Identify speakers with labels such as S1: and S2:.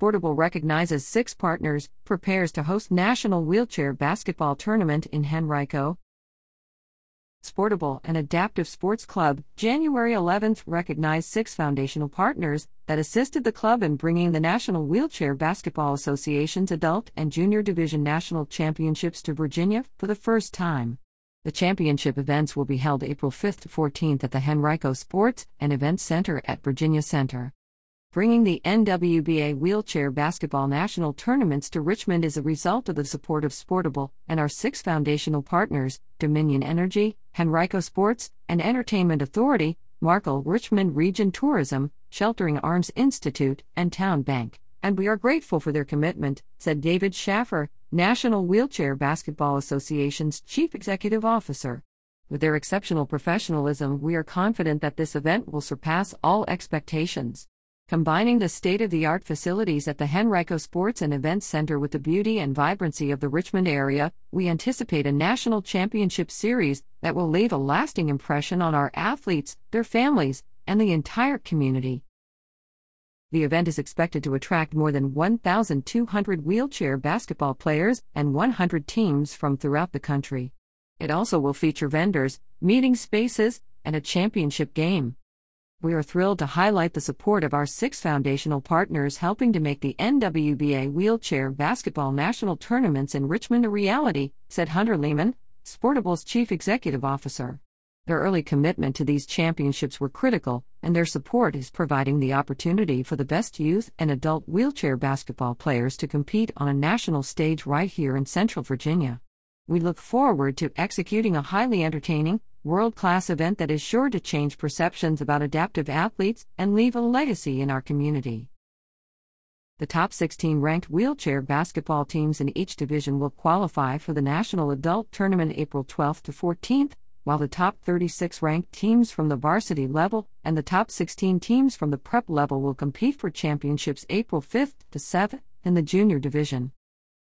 S1: Sportable recognizes six partners, prepares to host National Wheelchair Basketball Tournament in Henrico. Sportable and Adaptive Sports Club, January 11th, recognized six foundational partners that assisted the club in bringing the National Wheelchair Basketball Association's Adult and Junior Division National Championships to Virginia for the first time. The championship events will be held April 5th to 14th at the Henrico Sports and Events Center at Virginia Center. Bringing the NWBA Wheelchair Basketball National Tournaments to Richmond is a result of the support of Sportable and our six foundational partners Dominion Energy, Henrico Sports and Entertainment Authority, Markel Richmond Region Tourism, Sheltering Arms Institute, and TowneBank. And we are grateful for their commitment, said David Shaffer, National Wheelchair Basketball Association's Chief Executive Officer. With their exceptional professionalism, we are confident that this event will surpass all expectations. Combining the state of the art facilities at the Henrico Sports and Events Center with the beauty and vibrancy of the Richmond area, we anticipate a national championship series that will leave a lasting impression on our athletes, their families, and the entire community. The event is expected to attract more than 1,200 wheelchair basketball players and 100 teams from throughout the country. It also will feature vendors, meeting spaces, and a championship game we are thrilled to highlight the support of our six foundational partners helping to make the NWBA Wheelchair Basketball National Tournaments in Richmond a reality, said Hunter Lehman, Sportable's Chief Executive Officer. Their early commitment to these championships were critical, and their support is providing the opportunity for the best youth and adult wheelchair basketball players to compete on a national stage right here in Central Virginia. We look forward to executing a highly entertaining, world class event that is sure to change perceptions about adaptive athletes and leave a legacy in our community. The top 16 ranked wheelchair basketball teams in each division will qualify for the National Adult Tournament April 12 to 14th, while the top 36 ranked teams from the varsity level and the top 16 teams from the prep level will compete for championships April 5 to 7 in the junior division.